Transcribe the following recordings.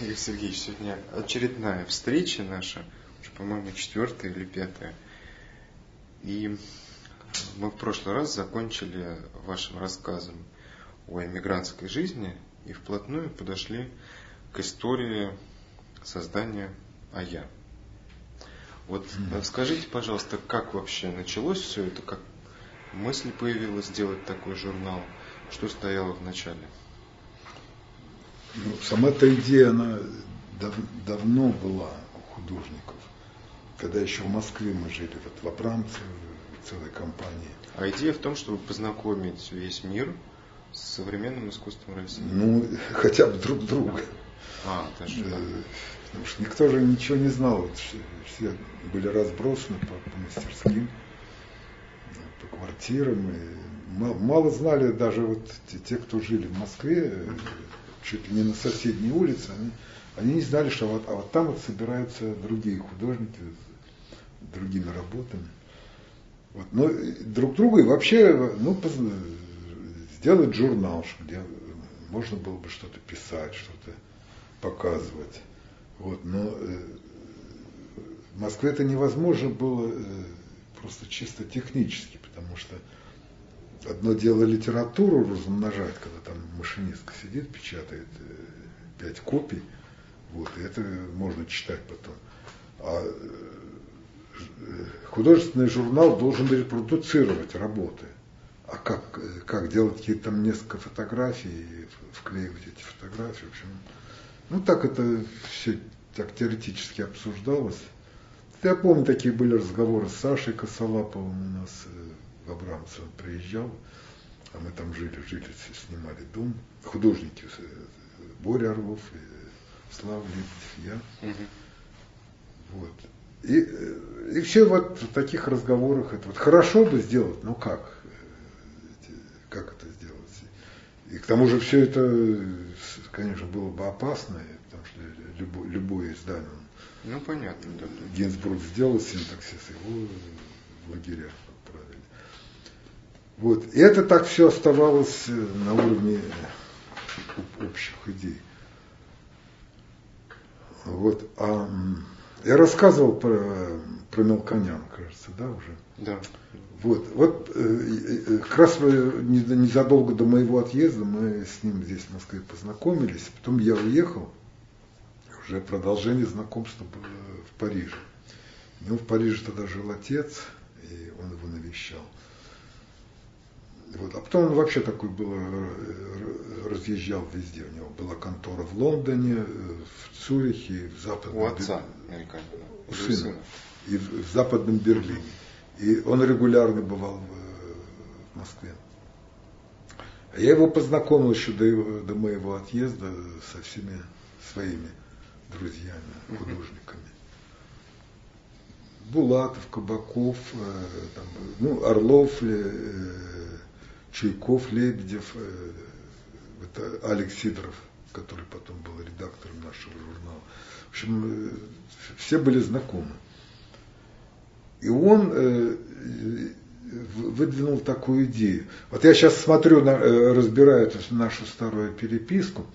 Игорь Сергеевич, сегодня очередная встреча наша, уже, по-моему, четвертая или пятая. И мы в прошлый раз закончили вашим рассказом о эмигрантской жизни и вплотную подошли к истории создания АЯ. Вот скажите, пожалуйста, как вообще началось все это, как мысль появилась сделать такой журнал, что стояло в начале? Ну, сама эта идея, она дав, давно была у художников. Когда еще в Москве мы жили, вот в Абрамце, целой компании. А идея в том, чтобы познакомить весь мир с современным искусством России? Ну, хотя бы друг друга. А, даже да. Э, потому что никто же ничего не знал. Все были разбросаны по, по мастерским, по квартирам. И мало знали даже вот те, кто жили в Москве, чуть ли не на соседней улице, они, они не знали, что вот, а вот там вот собираются другие художники с другими работами. Вот. Но друг друга и вообще ну, сделать журнал, где можно было бы что-то писать, что-то показывать. Вот. Но э, в Москве это невозможно было э, просто чисто технически, потому что одно дело литературу размножать, когда там машинистка сидит, печатает э, пять копий, вот, и это можно читать потом. А э, художественный журнал должен репродуцировать работы. А как, э, как делать какие-то там несколько фотографий, вклеивать эти фотографии, в общем. Ну так это все так теоретически обсуждалось. Я помню, такие были разговоры с Сашей Косолаповым у нас в Абрамце, он приезжал, а мы там жили, жили, снимали дом, художники, э, Боря Орлов, и Слава Лебедев, я. Угу. Вот. И, э, и все вот в таких разговорах, это вот хорошо бы сделать, но как? Как это сделать? И к тому же все это, конечно, было бы опасно, потому что любое, любое издание. Ну, понятно, да. Гинзбург сделал синтаксис, его в лагерях вот. И это так все оставалось э, на уровне э, общих идей. Вот. А я рассказывал про, про Мелконян, кажется, да, уже? Да. Вот, вот э, как раз незадолго до моего отъезда мы с ним здесь в Москве познакомились, потом я уехал, уже продолжение знакомства было в Париже. Ну, в Париже тогда жил отец, и он его навещал. Вот. А потом он вообще такой был, э, разъезжал везде. У него была контора в Лондоне, э, в Цюрихе, в Западном У отца, наверняка. У сына. И в, в Западном Берлине. И он регулярно бывал в, э, в Москве. А я его познакомил еще до, до моего отъезда со всеми своими друзьями, художниками. Булатов, Кабаков, там, ну, Орлов, Чуйков, Лебедев, э, это Алекс Сидоров, который потом был редактором нашего журнала. В общем, э, все были знакомы. И он э, выдвинул такую идею. Вот я сейчас смотрю, разбираю эту нашу старую переписку.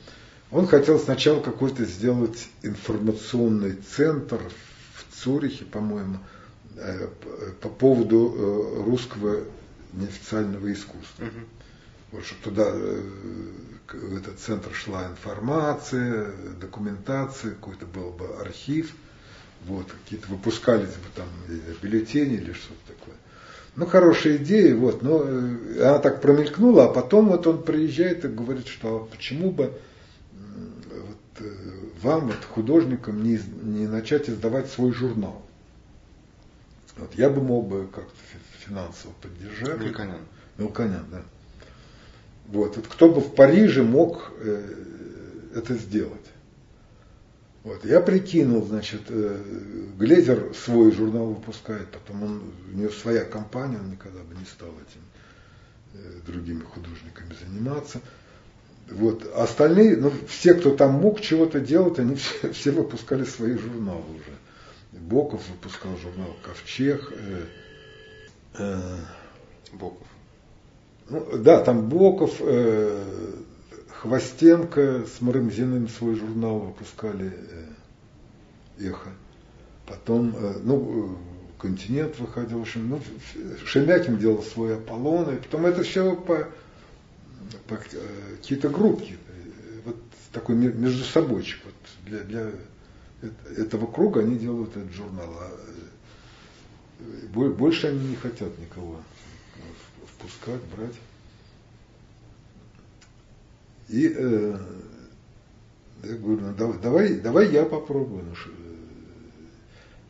Он хотел сначала какой-то сделать информационный центр в Цюрихе, по-моему, по поводу русского неофициального искусства. Угу. Вот, чтобы туда, э, в этот центр шла информация, документация, какой-то был бы архив, вот, какие-то выпускались бы там бюллетени или что-то такое. Ну, хорошая идея, вот, но э, она так промелькнула, а потом вот он приезжает и говорит, что почему бы вот, э, вам, вот, художникам, не, не начать издавать свой журнал. Вот, я бы мог бы как-то финансово поддержали. Мелконян. Мелконян, да. Вот. вот кто бы в Париже мог э, это сделать? Вот. Я прикинул, значит, э, Глезер свой журнал выпускает, потом он, у него своя компания, он никогда бы не стал этим э, другими художниками заниматься. Вот. А остальные, ну, все, кто там мог чего-то делать, они все, все выпускали свои журналы уже. Боков выпускал журнал Ковчег, Э, Боков. Ну, да, там Боков, э, Хвостенко с Марамзиным свой журнал выпускали «Эхо». Потом, ну, «Континент» выходил, в общем, ну, Шемякин делал свой «Аполлон», и потом это все по, по какие-то группки, вот такой между собойчик. Вот для, для этого круга они делают этот журнал, а больше они не хотят никого впускать, брать. И э, я говорю, ну, давай, давай я попробую. Ну,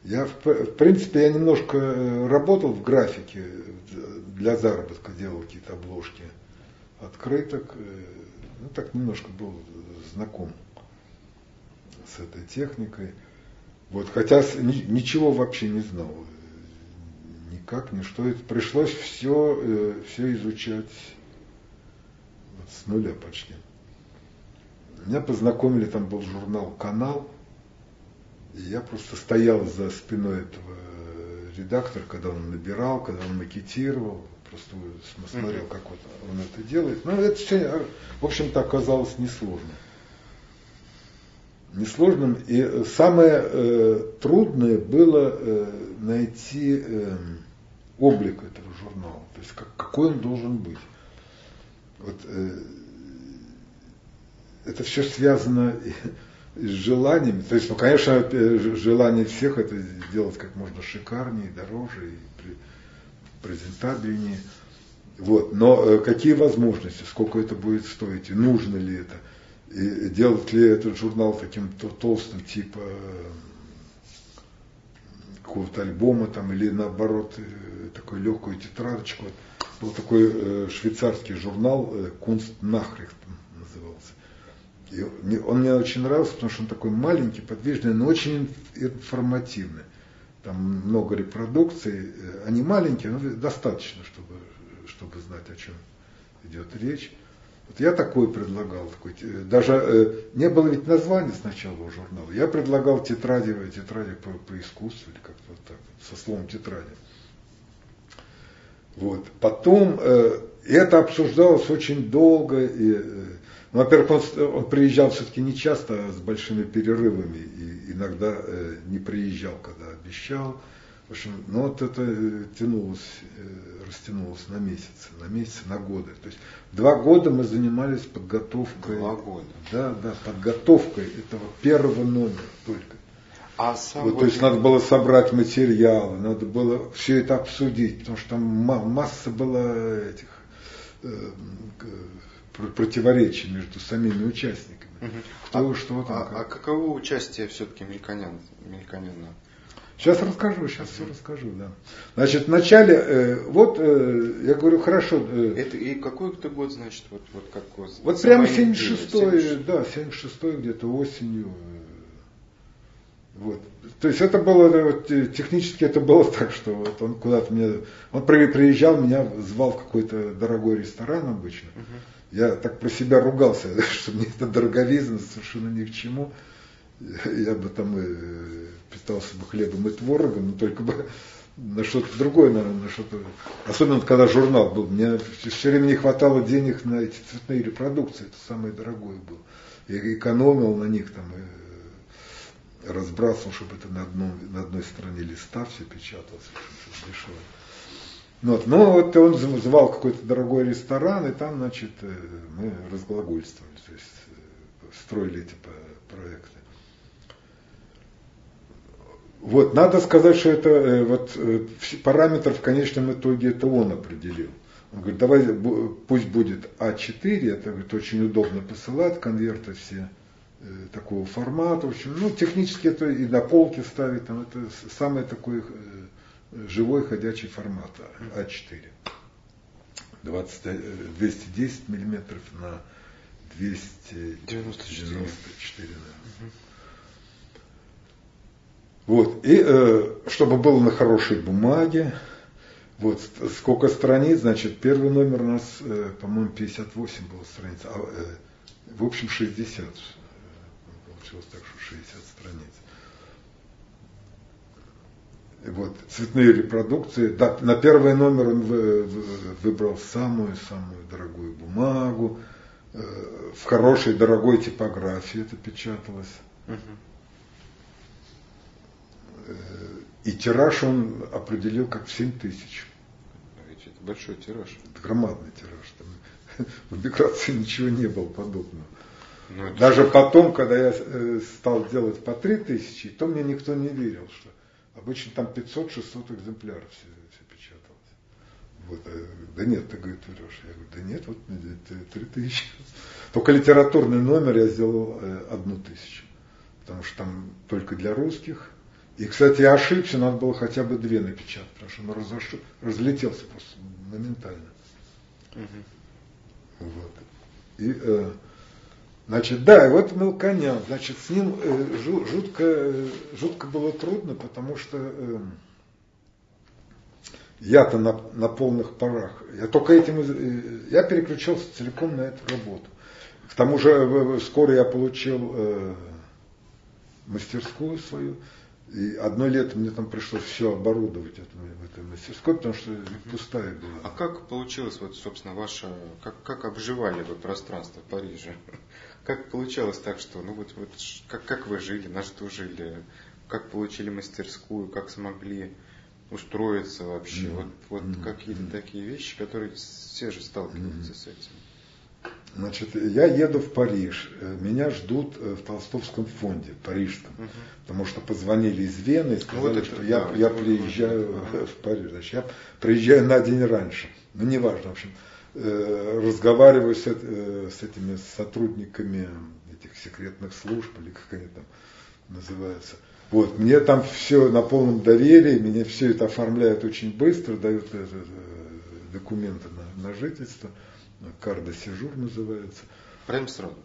я, в, в принципе, я немножко э, работал в графике для заработка, делал какие-то обложки открыток. Э, ну, так немножко был знаком с этой техникой. Вот, хотя ничего вообще не знал никак, ничто. Это пришлось все, э, все изучать вот с нуля почти. Меня познакомили, там был журнал «Канал», и я просто стоял за спиной этого редактора, когда он набирал, когда он макетировал, просто смотрел, как вот он это делает. Но это все, в общем-то, оказалось несложно. Несложным. И самое э, трудное было э, найти э, облик этого журнала, то есть как, какой он должен быть. Вот, э, это все связано с желаниями. То есть, ну, конечно, желание всех это сделать как можно шикарнее, дороже и презентабельнее. Вот. Но э, какие возможности, сколько это будет стоить, и нужно ли это, и делать ли этот журнал таким толстым, типа какого-то альбома там, или наоборот э, такой легкую тетрадочку. Был такой э, швейцарский журнал э, Кунст Нахрихт назывался. И он мне очень нравился, потому что он такой маленький, подвижный, но очень информативный. Там много репродукций, они маленькие, но достаточно, чтобы, чтобы знать, о чем идет речь. Вот я такой предлагал, такой, даже э, не было ведь названия сначала у журнала. Я предлагал тетради, тетради по, по искусству или как-то вот так, со словом тетради. Вот. Потом э, это обсуждалось очень долго. И, э, ну, во-первых, он, он приезжал все-таки не часто, а с большими перерывами. И иногда э, не приезжал, когда обещал. В общем, ну вот это э, тянулось, э, растянулось на месяцы, на месяцы, на годы. То есть два года мы занимались подготовкой. Два года. Да, да, подготовкой этого первого номера только. А сам вот, то есть надо было собрать материалы, надо было все это обсудить, потому что там масса была этих э, противоречий между самими участниками. Угу. Кто а, что там. А, как. а каково участие все-таки Мельконяна? Сейчас расскажу, сейчас все расскажу, да. Значит, вначале, э, вот, э, я говорю, хорошо. Э, это и какой это год, значит, вот, вот как вот, Вот прямо 76-й, да, 76-й где-то осенью. Э, вот. То есть это было, вот, э, технически это было так, что вот он куда-то мне, он приезжал, меня звал в какой-то дорогой ресторан обычно. Uh-huh. Я так про себя ругался, что мне это дороговизна совершенно ни к чему. Я бы там и питался бы хлебом и творогом, но только бы на что-то другое, наверное, на что-то. Особенно когда журнал был. Мне все время не хватало денег на эти цветные репродукции. Это самое дорогое было. Я экономил на них там, и разбрасывал, чтобы это на, одном, на одной стороне листа все печаталось, чтобы дешево. Ну вот. Но вот он звал какой-то дорогой ресторан, и там, значит, э, мы разглагольствовали, то есть э, строили эти проекты. Вот, надо сказать, что это э, вот э, параметр в конечном итоге это он определил. Он говорит, давай пусть будет А4, это говорит, очень удобно посылать, конверты все э, такого формата. В общем, ну, технически это и на полке ставить, там, это самый такой э, живой ходячий формат А4. 20, 210 миллиметров на 294. 94, да. Вот. И э, чтобы было на хорошей бумаге, вот сколько страниц, значит, первый номер у нас, э, по-моему, 58 было страниц, а, э, в общем 60. Получилось так, что 60 страниц. И вот цветные репродукции. Да, на первый номер он вы, вы, выбрал самую-самую дорогую бумагу, э, в хорошей, дорогой типографии это печаталось. Угу. И тираж он определил как в 7 тысяч. Это большой тираж. Это громадный тираж. Там в миграции ничего не было подобного. Ну, Даже что? потом, когда я э, стал делать по 3 тысячи, то мне никто не верил, что обычно там 500-600 экземпляров все, все печаталось. Вот, э, да нет, ты говорит, врешь. Я говорю, да нет, вот 3 тысячи. Только литературный номер я сделал одну тысячу. Потому что там только для русских, и, кстати, я ошибся, надо было хотя бы две напечатать, потому что он разош... разлетелся просто моментально. Угу. Вот. И, э, значит, да, и вот Мелконян, значит, с ним э, жутко, жутко было трудно, потому что э, я-то на, на полных парах. Я только этим, э, я переключился целиком на эту работу. К тому же э, скоро я получил э, мастерскую свою. И одно лето мне там пришлось все оборудовать это, в этой мастерской, потому что пустая была. А как получилось, вот, собственно, ваше, как, как обживали вы пространство в Париже? Как получалось так, что, ну вот, вот как, как вы жили, на что жили, как получили мастерскую, как смогли устроиться вообще? Mm-hmm. Вот, вот mm-hmm. какие-то такие вещи, которые все же сталкиваются mm-hmm. с этим. Значит, я еду в Париж, э, меня ждут э, в Толстовском фонде, парижском, угу. потому что позвонили из Вены и сказали, вот это, что я, да, я приезжаю в Париж. Значит, я приезжаю на день раньше, ну неважно, в общем, э, разговариваю с, с этими сотрудниками этих секретных служб, или как они там называются. Вот, мне там все на полном доверии, мне все это оформляют очень быстро, дают документы на, на жительство карда сижур называется. Прям сразу?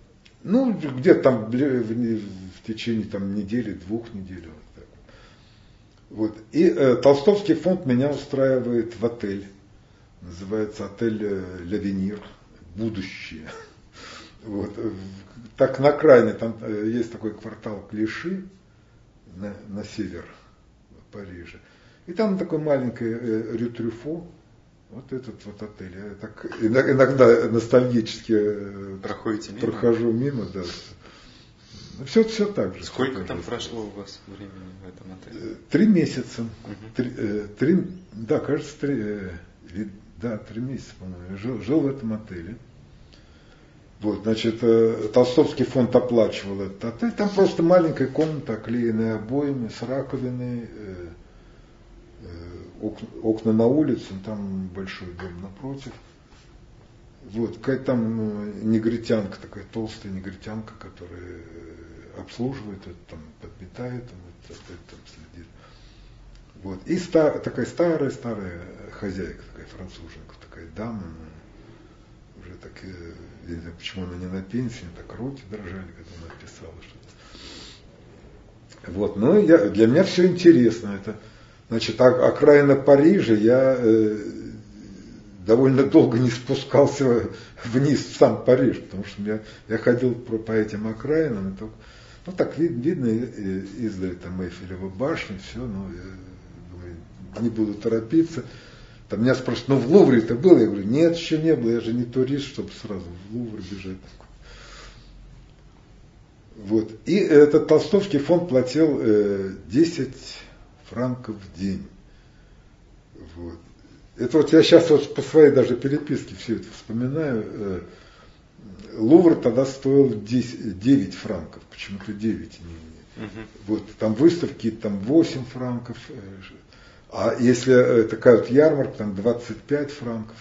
Ну, где-то там в, в течение там, недели, двух недель. Вот, так. вот. И э, Толстовский фонд меня устраивает в отель. Называется отель э, Лавенир. Будущее. Вот. Так на крайне, там э, есть такой квартал Клиши на, на север Парижа. И там такой маленький э, Рютрюфо, вот этот вот отель. Я так иногда ностальгически э, Проходите мимо? прохожу мимо, да. Ну, все, все так же. Сколько там прошло у вас времени в этом отеле? Э, три месяца. Угу. Три, э, три, да, кажется, три, да, три месяца, по-моему. Жил, жил в этом отеле. Вот, значит, Толстовский фонд оплачивал этот отель. Там просто маленькая комната, оклеенная обоями, с раковиной, окна, на улицу, там большой дом напротив. Вот, какая-то там ну, негритянка, такая толстая негритянка, которая э, обслуживает это, там, подметает, там, это, это, там следит. Вот. И стар, такая старая-старая хозяйка, такая француженка, такая дама, ну, уже так, я не знаю, почему она не на пенсии, так руки дрожали, когда она писала что-то. Вот, но я, для меня все интересно. Это, Значит, окраина Парижа, я э, довольно долго не спускался вниз в сам Париж, потому что я, я ходил по, по этим окраинам, и только, ну так вид, видно издали там Эйфелева башня, все, ну, не буду торопиться. Там меня спрашивают, ну в Лувре это было? Я говорю, нет, еще не было, я же не турист, чтобы сразу в Лувр бежать. Вот. И этот Толстовский фонд платил э, 10 франков в день. Вот. Это вот я сейчас вот по своей даже переписке все это вспоминаю. Э, Лувр тогда стоил 10, 9 франков, почему-то 9 не, угу. Вот там выставки там 8 франков, э, а если э, такая вот ярмарка, там 25 франков.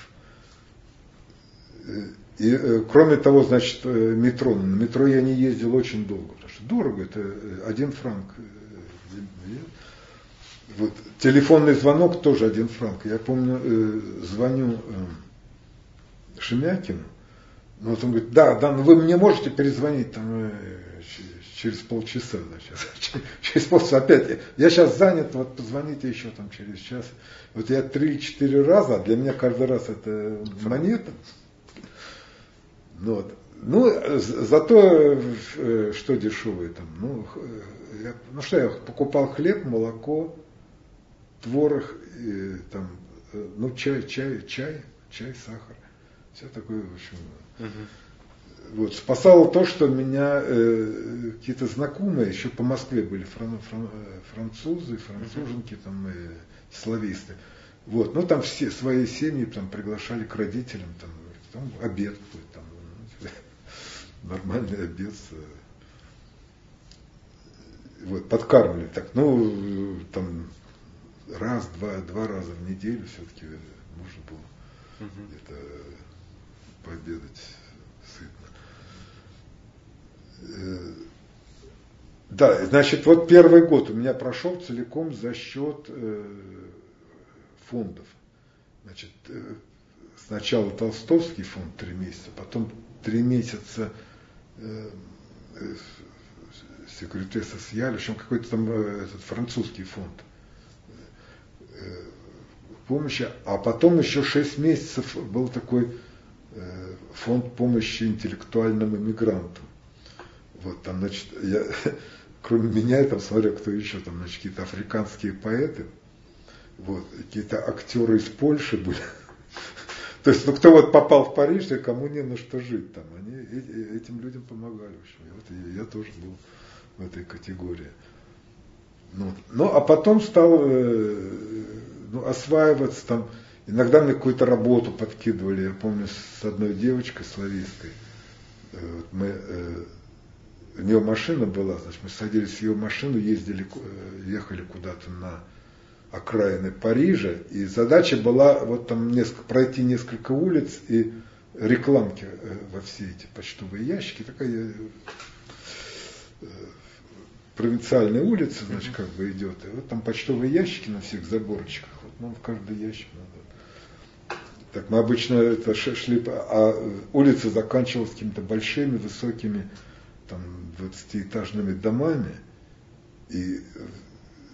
И кроме того, значит, метро. На метро я не ездил очень долго, потому что дорого, это один франк вот, телефонный звонок тоже один франк. Я помню, э, звоню э, Шемякину, ну, вот он говорит, да, да, ну вы мне можете перезвонить там э, через полчаса, да, сейчас, через полчаса опять, я сейчас занят, вот позвоните еще там через час. Вот я три-четыре раза, для меня каждый раз это монета. Ну, вот. ну зато э, что дешевое там, ну, э, я, ну что я покупал хлеб, молоко, творог, и, там, э, ну, чай, чай, чай, чай, сахар. Все такое, в общем. Угу. вот, спасало то, что меня э, какие-то знакомые еще по Москве были фран, фран, французы, француженки, там, и слависты. Вот, ну там все свои семьи там приглашали к родителям, там, там обед какой-то, там, ну, нормальный обед. Вот, подкармливали так, ну, там, раз, два, два раза в неделю все-таки можно было угу. где-то пообедать Э, да, значит, вот первый год у меня прошел целиком за счет э, фондов. Значит, э, сначала Толстовский фонд три месяца, потом три месяца э, э, секретарь социаль, в общем, какой-то там э, этот французский фонд помощи, а потом еще шесть месяцев был такой э, фонд помощи интеллектуальным иммигрантам. Вот там, значит, я, кроме меня, я там смотрю, кто еще там, значит, какие-то африканские поэты, вот, какие-то актеры из Польши были. То есть, ну, кто вот попал в Париж, и кому не на что жить там, они этим людям помогали, в общем. Вот я, я тоже был в этой категории. Ну, ну а потом стал э, ну, осваиваться там, иногда мне какую-то работу подкидывали, я помню, с одной девочкой славийской, э, мы э, у нее машина была, значит, мы садились в ее машину, ездили, э, ехали куда-то на окраины Парижа, и задача была вот там несколько, пройти несколько улиц и рекламки во все эти почтовые ящики, такая провинциальная улица, значит, как бы идет, и вот там почтовые ящики на всех заборчиках, вот нам в каждый ящик надо. Так мы обычно это шли, а улица заканчивалась какими-то большими, высокими там 20-этажными домами, и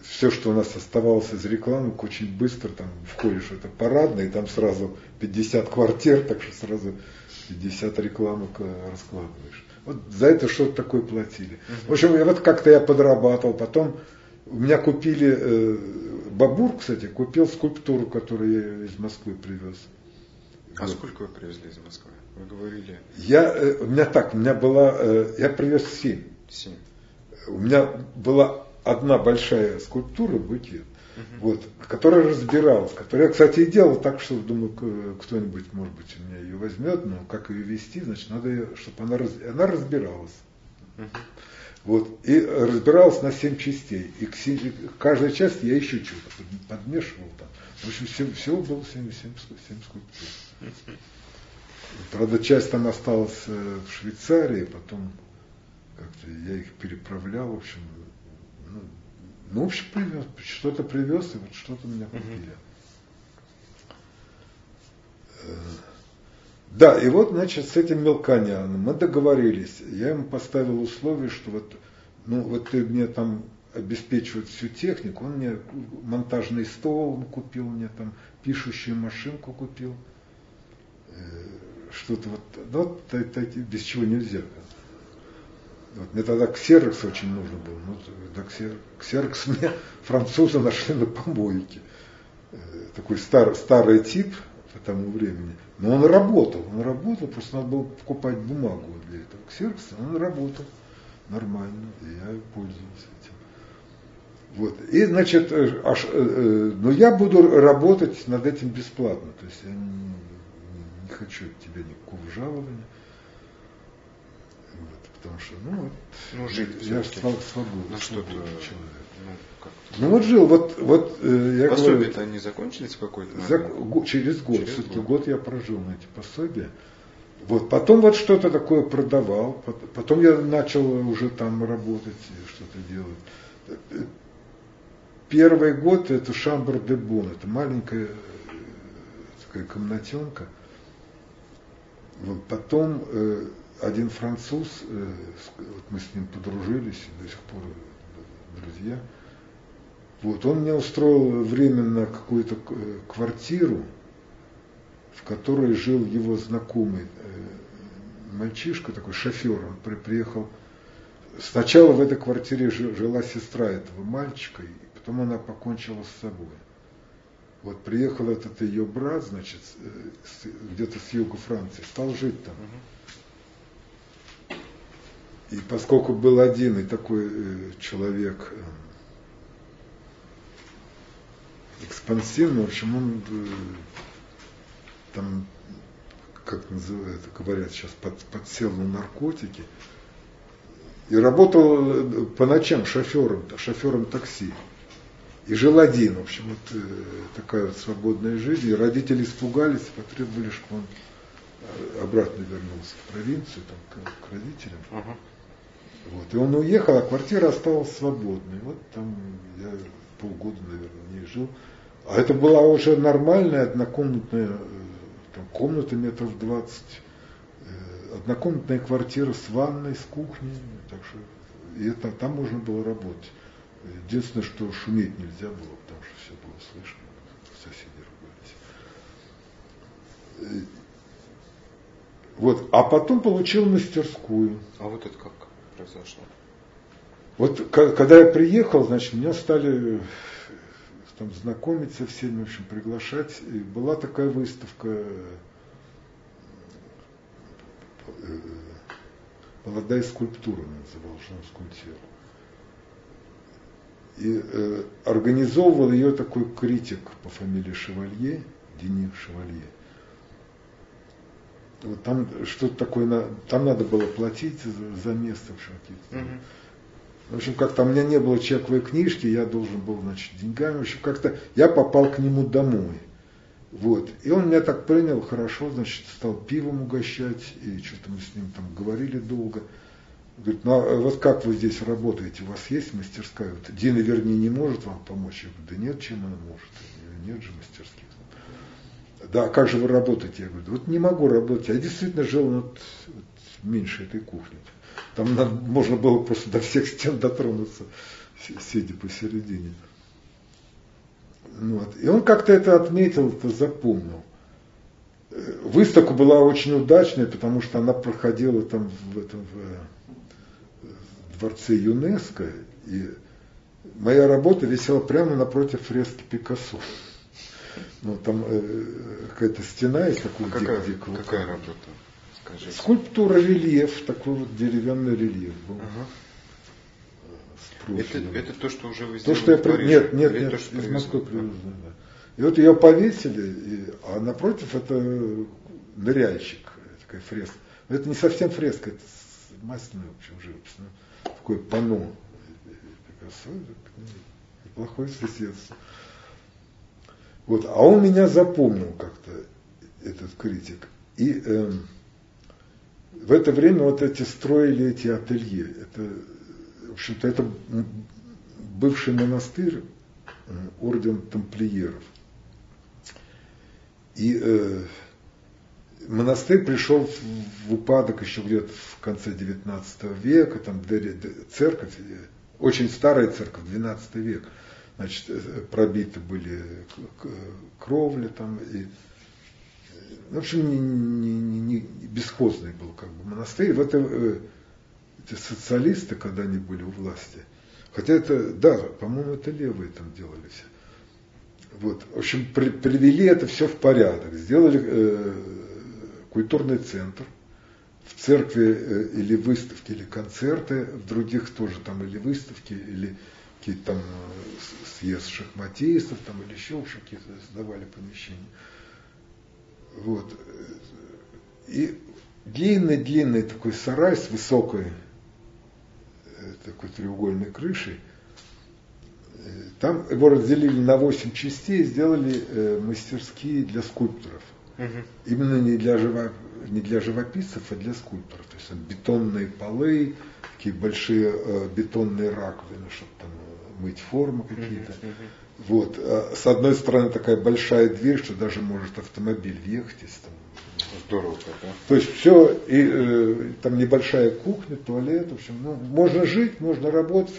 все, что у нас оставалось из рекламы, очень быстро там входишь в это парадное, и там сразу 50 квартир, так что сразу 50 рекламок э, раскладываешь. Вот за это что-то такое платили. В общем, вот как-то я подрабатывал. Потом у меня купили, э, Бабур, кстати, купил скульптуру, которую я из Москвы привез. А вот. сколько вы привезли из Москвы? Вы говорили. Я, э, у меня так, у меня была, э, я привез семь. Семь. У меня была одна большая скульптура букет, угу. вот, которая разбиралась, которая, кстати, и делал так, что думаю, кто-нибудь, может быть, у меня ее возьмет, но как ее вести, значит, надо ее, чтобы она, раз, она разбиралась. Угу. Вот, и разбиралась на семь частей. И к, к каждой части я еще что-то подмешивал там. В общем, всего, всего было семь, семь, семь скульптур. Правда, часть там осталась э, в Швейцарии, потом как-то я их переправлял, в общем, ну, ну в общем, привез, что-то привез, и вот что-то меня купили. Э, да, и вот, значит, с этим Мелконяном мы договорились. Я ему поставил условие, что вот, ну, вот ты мне там обеспечивает всю технику, он мне монтажный стол купил, мне там пишущую машинку купил, э, что-то вот, ну, вот это, без чего нельзя. Вот, мне тогда ксерокс очень нужен был. Ну, да, ксерокс мне французы нашли на помойке. Э, такой стар, старый тип по тому времени. Но он работал, он работал, просто надо было покупать бумагу для этого ксерокса, он работал нормально, и я пользовался этим. Вот. И, значит, э, аж, э, э, но я буду работать над этим бесплатно. То есть я не, не хочу от тебя никакого жалования. Вот, потому что, ну, вот, ну жить я свободный, ну, что-то, человек. Ну, ну вот жил, вот, вот э, я Пособия-то они закончились какой-то? За, через год, через все-таки год. год я прожил на эти пособия. Вот, потом вот что-то такое продавал, потом я начал уже там работать, что-то делать. Первый год это Шамбр де Бон, это маленькая э, такая комнатенка. Вот потом э, один француз, э, вот мы с ним подружились, до сих пор друзья, вот он мне устроил временно какую-то квартиру, в которой жил его знакомый э, мальчишка, такой шофер, он при, приехал. Сначала в этой квартире жила сестра этого мальчика, и потом она покончила с собой. Вот приехал этот ее брат, значит, э, где-то с юга Франции, стал жить там. И поскольку был один и такой э, человек э, экспансивный, в общем, он э, там, как называют, говорят сейчас, под, подсел на наркотики и работал э, по ночам шофером, шофером такси. И жил один, в общем, вот э, такая вот свободная жизнь. И родители испугались, потребовали, чтобы он обратно вернулся в провинцию, там, к, к родителям. Uh-huh. Вот. И он уехал, а квартира осталась свободной. Вот там я полгода, наверное, не жил. А это была уже нормальная однокомнатная, э, там, комната метров 20, э, однокомнатная квартира с ванной, с кухней. Так что, и это, там можно было работать. Единственное, что шуметь нельзя было, потому что все было слышно, соседи ругались. Э, вот, а потом получил мастерскую. А вот это как произошло? Вот когда я приехал, значит, меня стали там знакомить со всеми, в общем, приглашать. И была такая выставка э, молодая скульптура называлась, скульптура. И э, организовывал ее такой критик по фамилии Шевалье, Денис Шевалье. Вот там что-то такое, там надо было платить за, за место в общем, mm-hmm. В общем, как-то у меня не было чековой книжки, я должен был, значит, деньгами. В общем, как-то я попал к нему домой. Вот. И он меня так принял хорошо, значит, стал пивом угощать, и что-то мы с ним там говорили долго. Говорит, ну а вот как вы здесь работаете, у вас есть мастерская? Вот, Дина, вернее, не может вам помочь. Я говорю, да нет, чем она может? Нет же мастерских. Да, а как же вы работаете? Я говорю, вот не могу работать. Я действительно жил вот, вот меньше этой кухни. Там надо, можно было просто до всех стен дотронуться, сидя посередине. Вот. И он как-то это отметил, это запомнил. Э, выставка была очень удачной, потому что она проходила там в этом в дворце ЮНЕСКО, и моя работа висела прямо напротив фрески Пикассо. Ну, там э, какая-то стена есть такой какая, дик, какая работа? Скажите. Скульптура, рельеф, такой вот деревянный рельеф был. Ага. Это, это то, что уже вы сделали то, что я при... Нет, нет, нет, то, что из Москвы привезли. Да. И вот ее повесили, и... а напротив это ныряльщик, такая фреска. Но это не совсем фреска, это масляная, в общем, живопись. Ну, такое панно. Неплохое соседство. Вот, а он меня запомнил как-то, этот критик. И эм, в это время вот эти строили эти ателье. Это, в общем-то, это бывший монастырь, э, орден тамплиеров. И э, монастырь пришел в, в упадок еще где-то в конце XIX века, там церковь, э, очень старая церковь, XII век, значит, э, пробиты были кровли там, и в общем, не, не, не, не бесхозный был как бы монастырь. В это, э, эти социалисты, когда они были у власти, хотя это, да, по-моему, это левые там делали все. Вот, в общем, при, привели это все в порядок, сделали э, культурный центр, в церкви э, или выставки, или концерты, в других тоже там или выставки, или какие-то там э, съезд шахматистов, там, или еще какие-то сдавали помещения. Вот. И длинный-длинный такой сарай с высокой э, такой треугольной крышей. Э, там его разделили на 8 частей и сделали э, мастерские для скульпторов. Угу. Именно не для, живо, не для живописцев, а для скульпторов. То есть там бетонные полы, такие большие бетонные раковины, чтобы там мыть формы какие-то. Угу, угу. Вот. А с одной стороны такая большая дверь, что даже может автомобиль въехать, если там Здорово, да? То есть все, и э, там небольшая кухня, туалет, в общем, ну, можно жить, можно работать,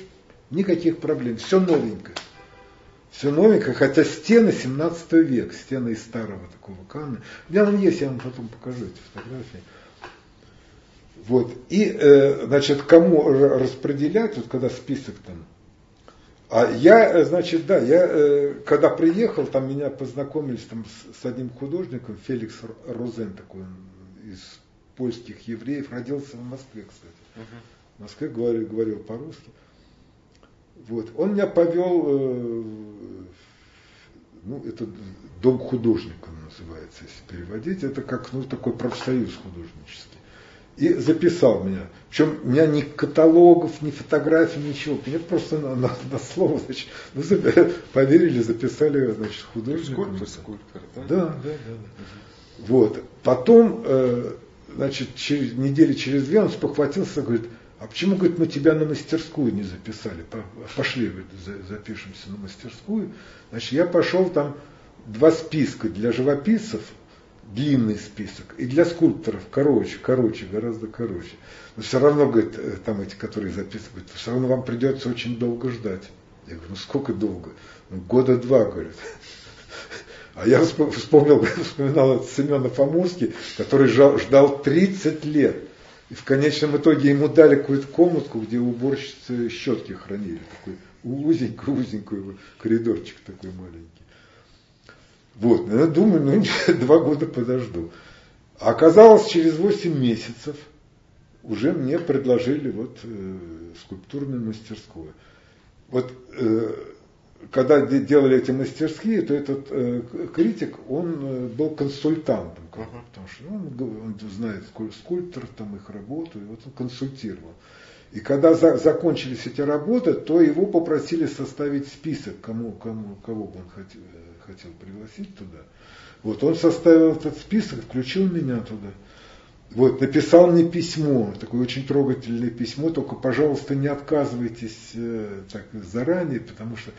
никаких проблем, все новенькое. Все новенькое, хотя стены 17 век, стены из старого такого камня. У меня он есть, я вам потом покажу эти фотографии. Вот. И, э, значит, кому распределять, вот когда список там а я, э, значит, да, я э, когда приехал, там меня познакомились там с, с одним художником, Феликс Розен такой, он из польских евреев, родился в Москве, кстати. Uh-huh. в Москве говорил, говорил по-русски. Вот. Он меня повел, э, ну, это дом художника называется, если переводить. Это как ну, такой профсоюз художнический. И записал меня. Причем у меня ни каталогов, ни фотографий, ничего. Мне просто на, на, на слово, значит, ну, поверили, записали, значит, художника. Скульптор, скульптор, да? Да, да, да. да. Вот. Потом, э, значит, через, недели через две он спохватился, говорит, а почему, говорит, мы тебя на мастерскую не записали? Пошли, говорит, запишемся на мастерскую. Значит, я пошел там два списка для живописцев, длинный список, и для скульпторов короче, короче, гораздо короче. Но все равно, говорит, э, там эти, которые записывают, все равно вам придется очень долго ждать. Я говорю, ну сколько долго? Ну, года два, говорит. А я вспомнил, вспоминал Семена Фомурский, который ждал 30 лет. И в конечном итоге ему дали какую-то комнатку, где уборщицы щетки хранили. Такой узенький-узенький коридорчик такой маленький. Вот, ну, я думаю, ну, два года подожду. А оказалось, через 8 месяцев уже мне предложили вот э, скульптурную мастерскую. Вот э, когда делали эти мастерские, то этот э, критик, он э, был консультантом, uh-huh. потому что ну, он, он знает скульпторов, там их работу, и вот он консультировал. И когда за, закончились эти работы, то его попросили составить список, кому, кому, кого бы он хотел, э, хотел пригласить туда. Вот он составил этот список, включил меня туда. Вот, написал мне письмо, такое очень трогательное письмо, только, пожалуйста, не отказывайтесь э, так заранее, потому что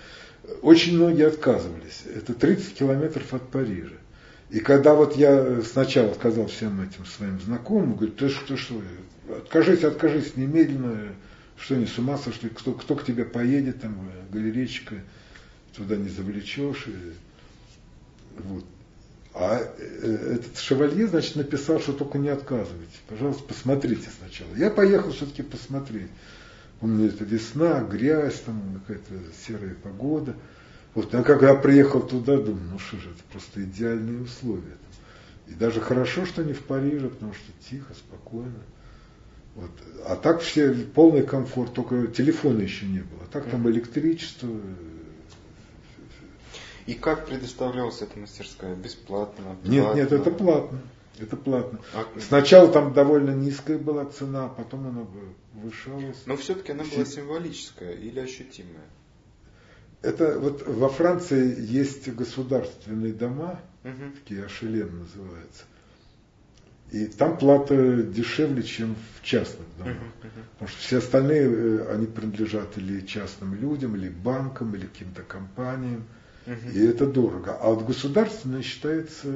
очень многие отказывались. Это 30 километров от Парижа. И когда вот я сначала сказал всем этим своим знакомым, говорю, ты что, что, откажись, откажись немедленно, что не с ума сошли, кто, кто к тебе поедет, там, галерейчика, туда не завлечешь. Вот. А э, этот шевалье, значит, написал, что только не отказывайте. Пожалуйста, посмотрите сначала. Я поехал все-таки посмотреть. У меня это весна, грязь, там какая-то серая погода. Вот, а когда приехал туда, думаю, ну что же, это просто идеальные условия. И даже хорошо, что не в Париже, потому что тихо, спокойно. Вот. А так все полный комфорт, только телефона еще не было. А так там электричество. И как предоставлялась эта мастерская? Бесплатно? Платно? Нет, нет, это платно. Это платно. А... Сначала там довольно низкая была цена, а потом она повышалась. Но все-таки она была символическая или ощутимая? Это вот во Франции есть государственные дома, угу. такие Ашелен называются. И там плата дешевле, чем в частных домах. Uh-huh, uh-huh. Потому что все остальные, э, они принадлежат или частным людям, или банкам, или каким-то компаниям. Uh-huh. И это дорого. А вот государственное считается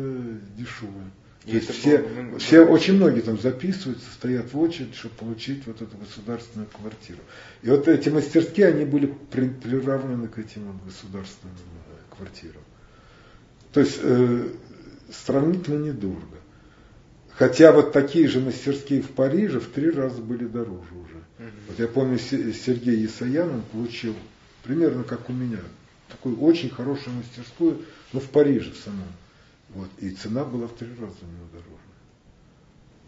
дешевым. То есть все, было, все, очень многие там записываются, стоят в очередь, чтобы получить вот эту государственную квартиру. И вот эти мастерские, они были при, приравнены к этим государственным э, квартирам. То есть э, сравнительно недорого. Хотя вот такие же мастерские в Париже в три раза были дороже уже. Угу. Вот я помню, Сергей Исаян, он получил примерно как у меня, такую очень хорошую мастерскую, но в Париже самом. Вот, и цена была в три раза у него дороже.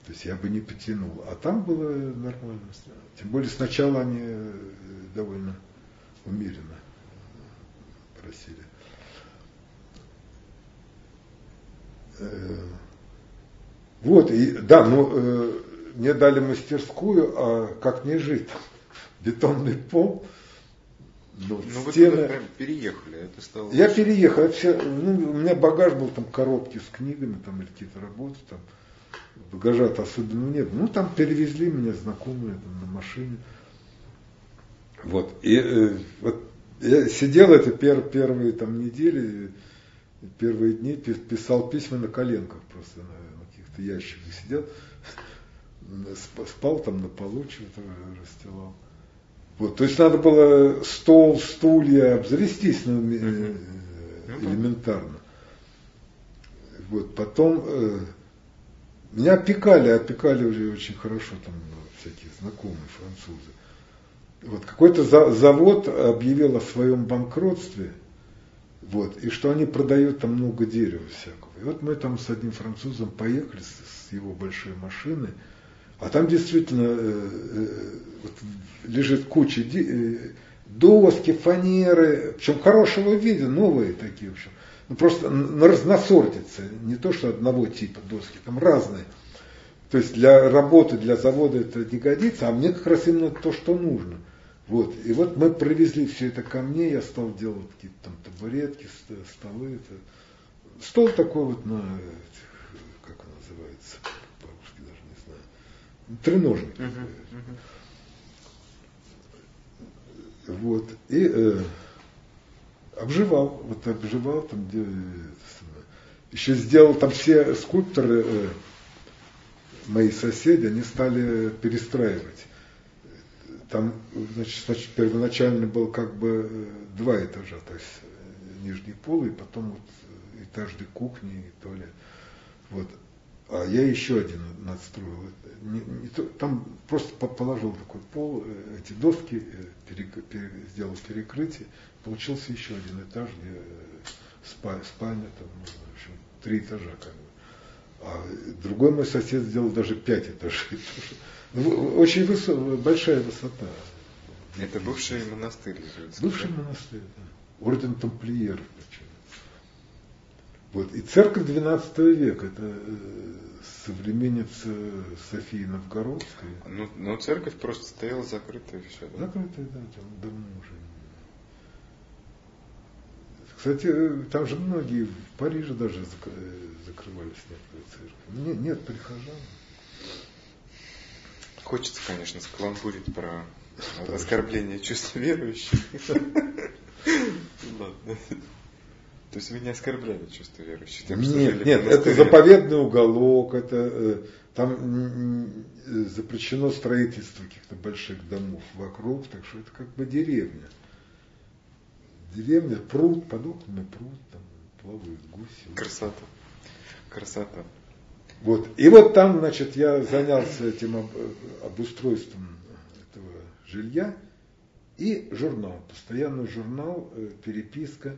То есть я бы не потянул. А там было нормально. Тем более сначала они э, довольно умеренно просили. Э, вот, и да, ну, э, мне дали мастерскую, а как не жить? Бетонный пол, ну, ну вы стены... прям переехали, это стало... Я переехал, все, ну, у меня багаж был, там коробки с книгами, там или какие-то работы, там багажа-то особенно нет. Ну, там перевезли меня знакомые там, на машине. Вот, и э, вот я сидел это пер, первые там недели, первые дни писал письма на коленках просто, на, на каких-то ящиках сидел, спал там на полу, что-то расстилал. Вот, то есть надо было стол, стулья, обзавестись ну, uh элементарно. Вот, потом э, меня опекали, опекали уже очень хорошо, там всякие знакомые французы. Вот, какой-то за, завод объявил о своем банкротстве, вот, и что они продают там много дерева всякого. И вот мы там с одним французом поехали с, с его большой машины, А там действительно э, э, вот, лежит куча э, доски, фанеры, причем хорошего вида, новые такие, в общем. Ну, просто на разносортице, не то что одного типа доски, там разные. То есть для работы, для завода это не годится, а мне как раз именно то, что нужно. Вот. И вот мы привезли все это ко мне, я стал делать какие-то там табуретки, столы. Это. Стол такой вот на, как он называется, по-русски даже не знаю, треножник. Uh-huh, uh-huh. Вот. И э, обживал, вот обживал там, где, еще сделал там все скульпторы, э, мои соседи, они стали перестраивать. Там, значит, значит, первоначально был как бы э, два этажа, то есть э, нижний пол, и потом вот этаж для кухни и туалет. Вот. А я еще один надстроил. Не, не, там просто положил такой пол, э, эти доски, перек, пере, сделал перекрытие, получился еще один этаж, где спальня, спальня там, ну, в общем, три этажа как бы. А другой мой сосед сделал даже пять этажей. Ну, очень высо, большая высота. Это бывший монастырь. Бывший да? монастырь, да. Орден тамплиеров причем. Вот. И церковь XII века, это э, современница Софии Новгородской. Ну, но церковь просто стояла закрытая и все. Да? Закрытая, да, там давно уже. Кстати, э, там же многие в Париже даже э, закрывались некоторые церкви. Нет, нет прихожан. Хочется, конечно, скаламбурить про оскорбление чувств верующих. Ладно. То есть вы не оскорбляли чувства верующих? Тем, нет, нет, это заповедный уголок, это э, там запрещено строительство каких-то больших домов вокруг, так что это как бы деревня. Деревня, пруд, под окнами пруд, там плавают гуси. Красота красота. Вот. И вот там, значит, я занялся этим обустройством этого жилья и журнал, постоянный журнал, э, переписка,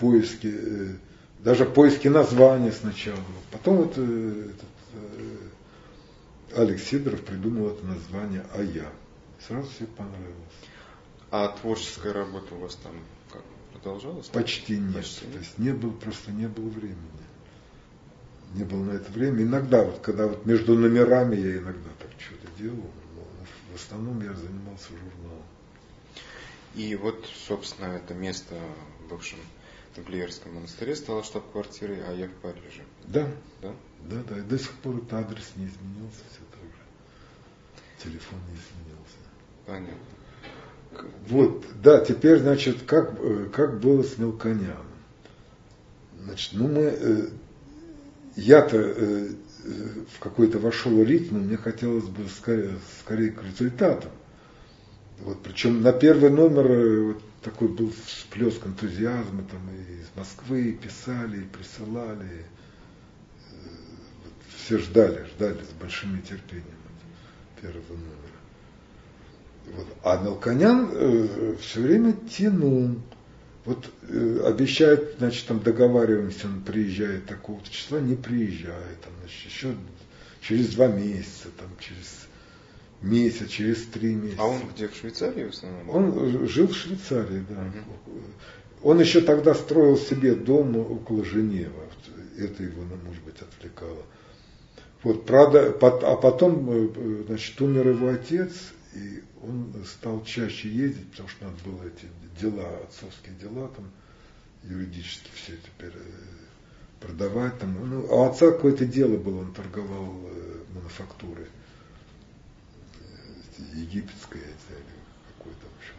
поиски, э, даже поиски названия сначала. Потом вот э, этот, Алекс Сидоров придумал это название «А я». Сразу все понравилось. А творческая работа у вас там как продолжалась? Почти нет. Почти нет. То есть не было, просто не было времени не было на это время. Иногда, вот, когда вот между номерами я иногда так что-то делал, но в основном я занимался журналом. И вот, собственно, это место в бывшем Тамплиерском монастыре стало штаб-квартирой, а я в Париже. Да. Да? Да, да. И до сих пор этот адрес не изменился все так же. Телефон не изменился. Понятно. Вот, да, теперь, значит, как, э, как было с Мелконяном. Значит, ну мы э, я-то э, в какой-то вошел ритм, мне хотелось бы скорее, скорее к результатам. Вот, причем на первый номер э, вот такой был всплеск энтузиазма, там и из Москвы писали, и присылали. Э, вот, все ждали, ждали с большим нетерпением первого номера. Вот. А Мелконян э, все время тянул вот э, обещает, значит, там договариваемся, он приезжает такого-то числа, не приезжает, там, значит, еще через два месяца, там, через месяц, через три месяца. А он где, в Швейцарии в основном? Он жил в Швейцарии, да. Угу. Он еще тогда строил себе дом около Женевы. Это его, ну, может быть, отвлекало. Вот, правда, а потом, э, значит, умер его отец, и он стал чаще ездить, потому что надо было эти дела, отцовские дела там юридически все теперь э, продавать там. Ну, а у отца какое-то дело было, он торговал э, мануфактурой э, египетской, или какой-то, общем.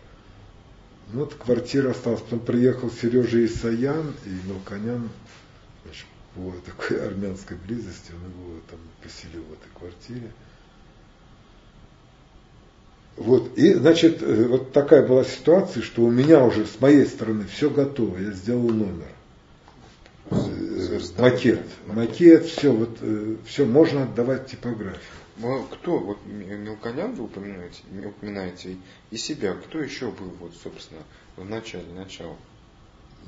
Ну, вот квартира осталась. Потом приехал Сережа Исаян и Мелконян, значит, по такой армянской близости, он его там поселил в этой квартире. Вот, и, значит, э, вот такая была ситуация, что у меня уже с моей стороны все готово, я сделал номер. Макет, макет, все, вот, э, все, можно отдавать типографию. Ну, кто, вот Мелконян вы упоминаете, упоминаете, и себя, кто еще был, вот, собственно, в начале, начала?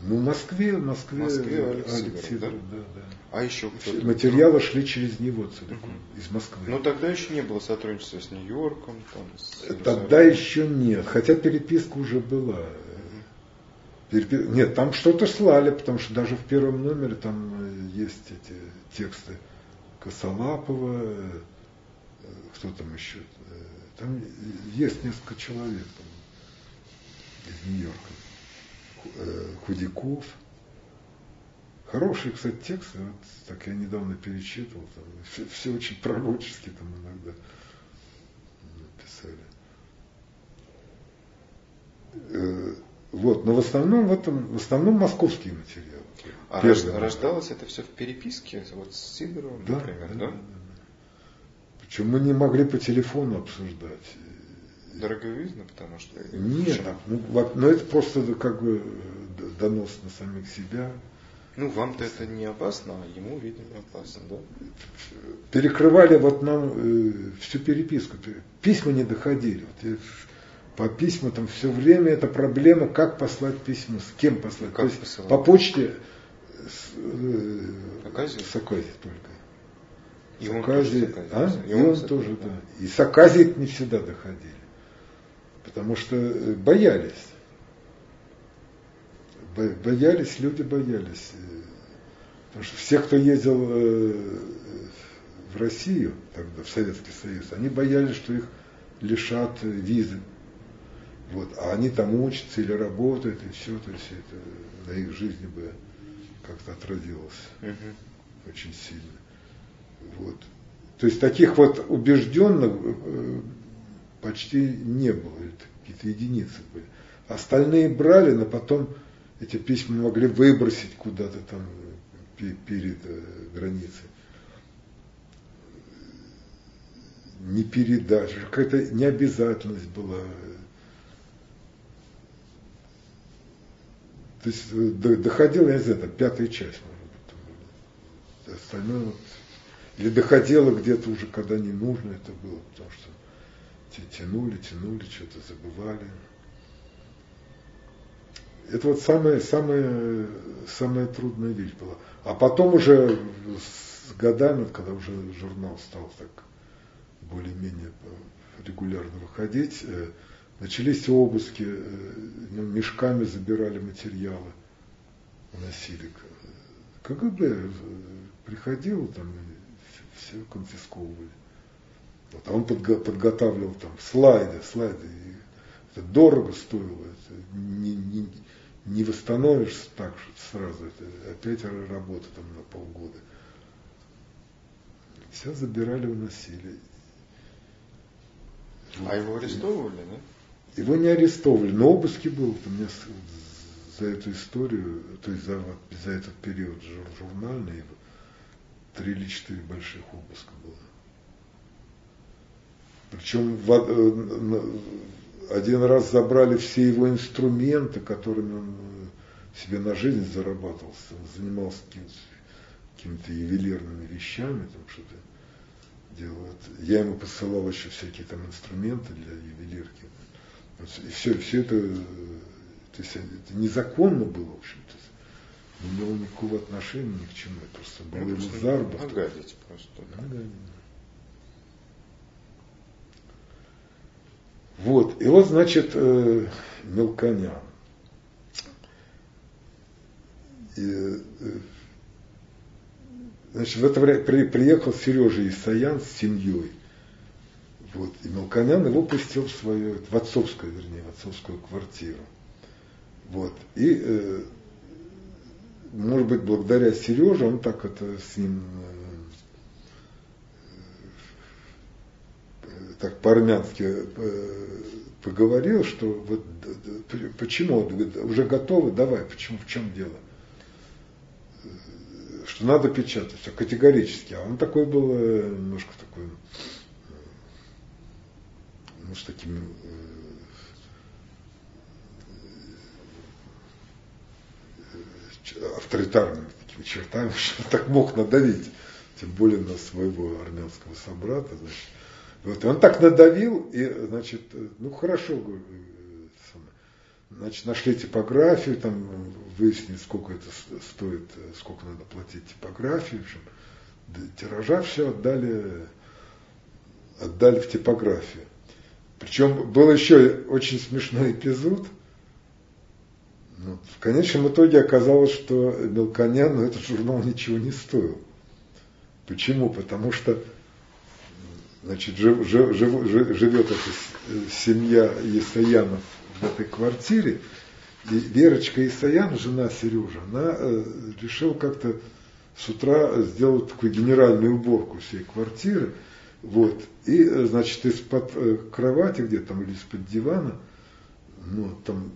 Ну, в Москве, в Москве, Москве Алекс Алекс Сидоров, Сидоров, да? да, да. А еще кто-то? Материалы шли через него целиком, Мгм. из Москвы. Но тогда еще не было сотрудничества с Нью-Йорком, там, с Тогда еще нет, хотя переписка уже была. Перепи- Нет, там что-то слали, потому что даже в первом номере там э, есть эти тексты Косолапова, э, э, кто там еще. э, Там есть несколько человек там, из Нью-Йорка. Э, Худяков. Хорошие, кстати, тексты. Вот так я недавно перечитывал. Там, все, все очень пророчески там иногда писали. Э, Вот, но в основном в этом, в основном московские материалы. А рождалось это все в переписке, вот с Сидоровым, Да, например, да, да? да, да. Причем мы не могли по телефону обсуждать. Дороговизна, потому что... Нет, ну, но это просто как бы э, донос на самих себя. Ну, вам-то это не опасно, а ему, видимо, опасно, да? Перекрывали вот нам э, всю переписку. Письма не доходили. Вот я по письмам там все время это проблема, как послать письмо, с кем послать. Как То есть посылать? по почте с, э, Аказию? с Аказией только. И он тоже а? да? И он, тоже, Аказией, да. И с Аказией это не всегда доходили. Потому что э, боялись. Бо- Боялись, люди боялись. Э, Потому что все, кто ездил э, в Россию, тогда, в Советский Союз, они боялись, что их лишат визы. Вот. А они там учатся или работают, и все, то есть это на их жизни бы как-то отразилось Мгм. очень сильно. Вот. То есть таких вот убежденных э, почти не было, это какие-то единицы были. Остальные брали, но потом эти письма могли выбросить куда-то там пе- перед э, границей. Не передача, какая-то необязательность была. То есть э, до- доходила, я не знаю, там, пятая часть, может быть. Остальное вот, или доходило где-то уже, когда не нужно это было, потому что тянули, тянули, что-то забывали. Это вот самая, самая, самая трудная вещь была. А потом уже с годами, когда уже журнал стал так более-менее э, регулярно выходить, э, начались обыски, э, ну, мешками забирали материалы, уносили. к- КГБ э, приходил там все конфисковывали. Вот, а он подго- подготавливал там слайды, слайды. И это дорого стоило, это не, не, не восстановишь так сразу, это опять работа там на полгода. Все забирали, уносили. А его арестовывали, да? Его не арестовывали, но обыски был. У меня за эту историю, то есть за, за этот период жур- журнальный, три или четыре больших обыска было. Причем э, один раз забрали все его инструменты, которыми он э, себе на жизнь зарабатывал. Он занимался какими-то ювелирными вещами, там что-то делает. Я ему посылал еще всякие там инструменты для ювелирки. И все, все это, э, то есть это незаконно было, в общем-то. Не имело никакого отношения ни к чему. Это просто был Ну, его заработок. Нагадить просто. да. Да. Вот, и вот, значит, э, Мелконян. И, э, значит, в это время при- приехал Сережа Исаян с семьей. Вот, и Мелконян его пустил в свою, в отцовскую, вернее, в отцовскую квартиру. Вот, и, э, может быть, благодаря Сереже он так это с ним э, так по-армянски э, поговорил, что вот почему Он говорит, уже готовы, давай, почему, в чем дело? Э, Что надо печатать, все категорически. А он такой был э, немножко такой, э, ну, с таким э, ч- авторитарными такими чертами, что так мог надавить, тем более на своего армянского собрата. Значит. Вот, и он так надавил, и, значит, э, ну хорошо, э. Значит, нашли типографию, там выяснили, сколько это стоит, сколько надо платить типографии. В общем, тиража все отдали, отдали в типографию. Причем был еще очень смешной эпизод. В конечном итоге оказалось, что Мелконян, ну, этот журнал ничего не стоил. Почему? Потому что значит, жив, жив, жив, живет эта семья Исаянов в этой квартире, и Верочка Исаян, жена Сережа, она э, решила как-то с утра сделать такую генеральную уборку всей квартиры. Вот. И, э, значит, из-под э, кровати где там или из-под дивана, ну, там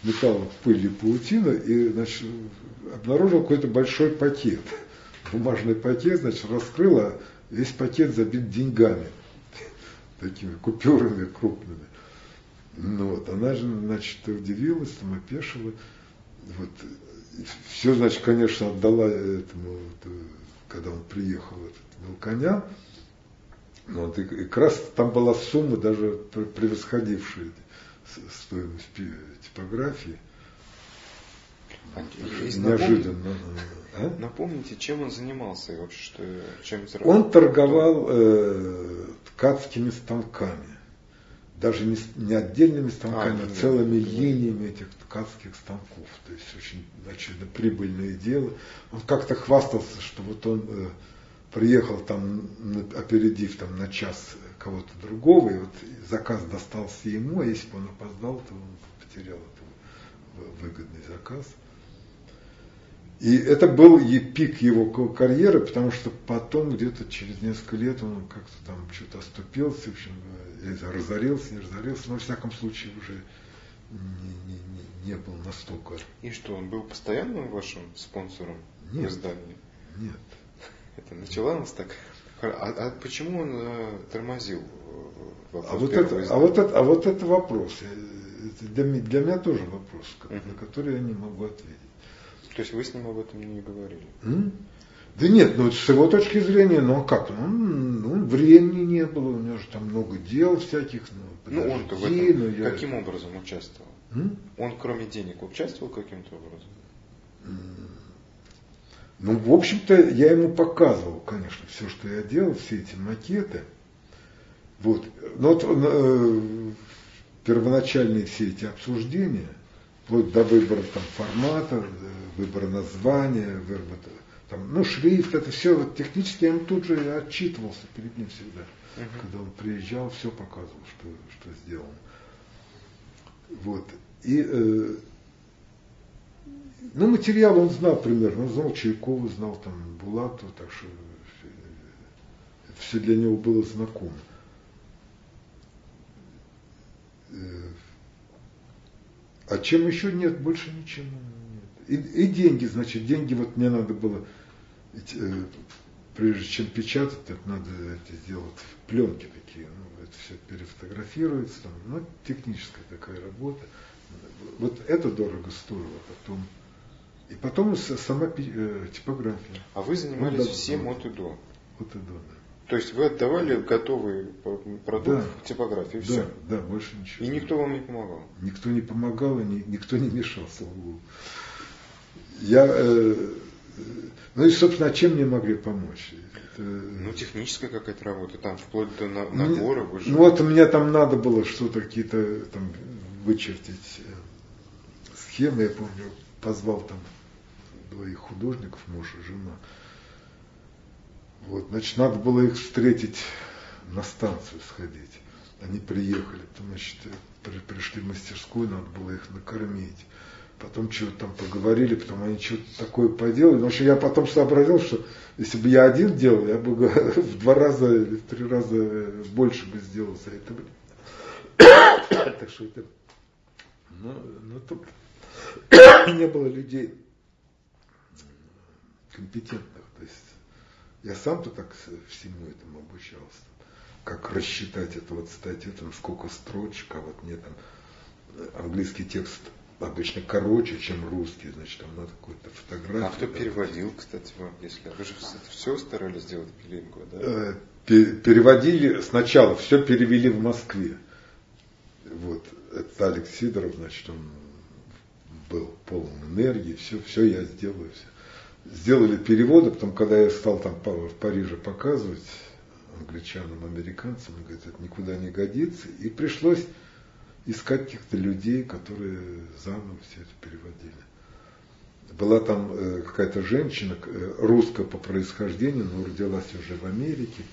сметала пыль и паутина, и, значит, обнаружил какой-то большой пакет. Бумажный пакет, значит, раскрыла, весь пакет забит деньгами. Такими купюрами крупными. Ну, вот, она же, значит, удивилась, там, опешила. Вот, все, значит, конечно, отдала этому, когда он приехал, этот Мелконян. Ну, вот, и, и как раз там была сумма, даже превосходившая стоимость типографии. А, Неожиданно. А? Напомните, чем он занимался и вообще, что, чем Он торговал э, ткацкими станками даже не, не отдельными станками, а, а целыми линиями этих ткацких станков. То есть очень значит, прибыльное дело. Он как-то хвастался, что вот он э, приехал там, опередив там на час кого-то другого, и вот заказ достался ему, а если бы он опоздал, то он потерял этот выгодный заказ. И это был и пик его карьеры, потому что потом где-то через несколько лет он как-то там что-то оступился, в общем, разорился, не разорился, но во всяком случае уже не, не, не был настолько. И что, он был постоянным вашим спонсором Нет. в издании? Нет. Это начала нас так. А, а почему он э, тормозил? Э, а вот, это, а, вот это, а вот это вопрос. Это для, для меня тоже вопрос, uh на который я не могу ответить. То есть вы с ним об этом не говорили? М? Да нет, ну с его точки зрения, ну а как? Ну, ну времени не было, у него же там много дел всяких. Ну, ну он-то в этом ну, я... каким образом участвовал? М? Он кроме денег участвовал каким-то образом? Ну, в общем-то, я ему показывал, конечно, все, что я делал, все эти макеты. Вот. Но вот э, первоначальные все эти обсуждения, вплоть до выбора там, формата, э, выбора названия, выбора там, ну, шрифт, это все вот, технически я ему тут же отчитывался перед ним всегда. Uh-huh. Когда он приезжал, все показывал, что, что сделано. Вот. И э, ну, материал он знал примерно, он знал Чайкова, знал там Булатова, так что все для него было знакомо. А чем еще нет, больше ничего нет. И, и деньги, значит, деньги вот мне надо было э, прежде чем печатать, это надо это сделать в пленке такие. Ну, это все перефотографируется, там, ну, техническая такая работа. Вот это дорого стоило потом. И потом сама э, типография. А вы занимались ну, всем от и до? От и до, да. То есть вы отдавали готовый продукт да, в типографию, все? Да, да, больше ничего. И никто вам не помогал? Никто не помогал, и ни, никто не мешал, слава Богу. Я э, ну и, собственно, а чем мне могли помочь? Это... Ну, техническая какая-то работа, там вплоть до на, набора. Вы же... Ну вот мне там надо было что-то какие-то там вычертить э, схемы, я помню, позвал там двоих художников, муж и жена. Вот, значит, надо было их встретить на станцию сходить. Они приехали, значит, пришли в мастерскую, надо было их накормить потом что-то там поговорили, потом они что-то такое поделали. В общем, я потом сообразил, что если бы я один делал, я бы в два раза или в три раза больше бы сделал за это. Так что это... Ну, ну тут не было людей компетентных. То есть я сам-то так всему этому обучался. Как рассчитать эту вот статью, там сколько строчек, а вот мне там английский текст обычно короче, чем русский, значит, там надо какую-то фотографию. А кто переводил, кстати, вам, если вы же все старались сделать билингва, да? Э, переводили сначала, все перевели в Москве. Вот, это Алекс Сидоров, значит, он полон энергии, все, все я сделаю. Все. Сделали переводы, потом, когда я стал там в Париже показывать англичанам, американцам, он говорит, это никуда не годится. И пришлось искать каких-то людей, которые заново все это переводили. Была там э, какая-то женщина, э, русская по происхождению, но родилась уже в Америке.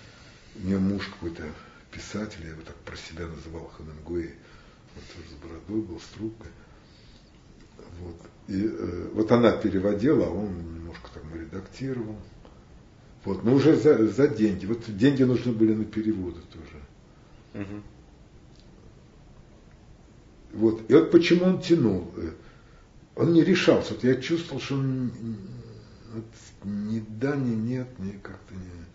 У нее муж какой-то писатель, я его так про себя называл Хемингуэй. Он тоже с бородой был, с трубкой. Вот. И э, вот она переводила, а он немножко там редактировал. Вот, но уже за, за деньги. Вот деньги нужны были на переводы тоже. Угу. Вот. И вот почему он тянул. Э, он не решался. Вот я чувствовал, что он вот, ни да, ни нет, ни как-то не.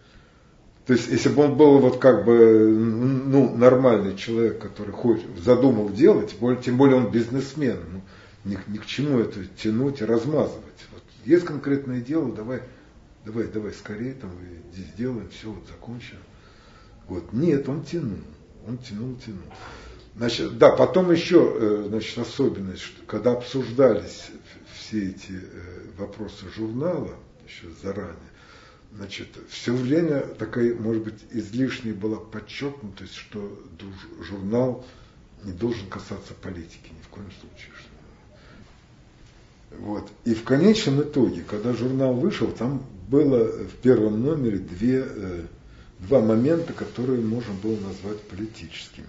То есть, если бы он был вот как бы ну, нормальный человек, который хочет, задумал делать, тем более, тем более он бизнесмен, ну, ни, ни к чему это тянуть и размазывать. Вот есть конкретное дело, давай, давай, давай скорее там сделаем, все, вот закончим. Вот. Нет, он тянул, он тянул, тянул. Значит, да, потом еще, э, значит, особенность, что когда обсуждались все эти э, вопросы журнала, еще заранее, значит, все время такая, может быть, излишняя была подчеркнутость, что журнал не должен касаться политики ни в коем случае. Вот. И в конечном итоге, когда журнал вышел, там было в первом номере две, э, два момента, которые можно было назвать политическими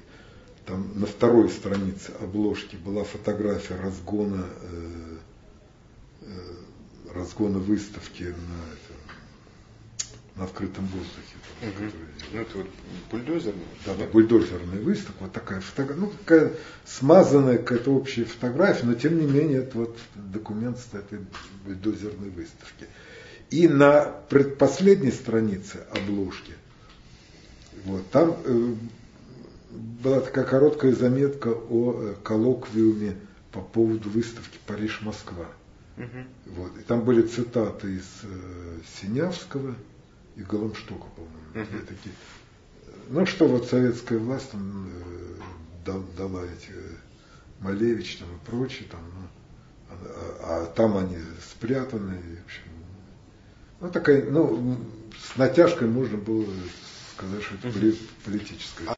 там на второй странице обложки была фотография разгона, э, э, разгона выставки на, на открытом воздухе. Угу. Ну, это вот бульдозерная? Да, да, бульдозерная выставка. Вот такая фотография, ну, такая смазанная какая-то общая фотография, но тем не менее это вот документ с этой бульдозерной выставки. И на предпоследней странице обложки, вот, там э, была такая короткая заметка о э, коллоквиуме по поводу выставки Париж-Москва. Угу. Вот. И там были цитаты из э, Синявского и Голомштока, по-моему. Угу. Такие. Ну что вот советская власть там, э, дала эти э, Малевич там, и прочее, там, ну, а, а там они спрятаны. В общем, ну, такая, ну, с натяжкой можно было сказать, что это политическая.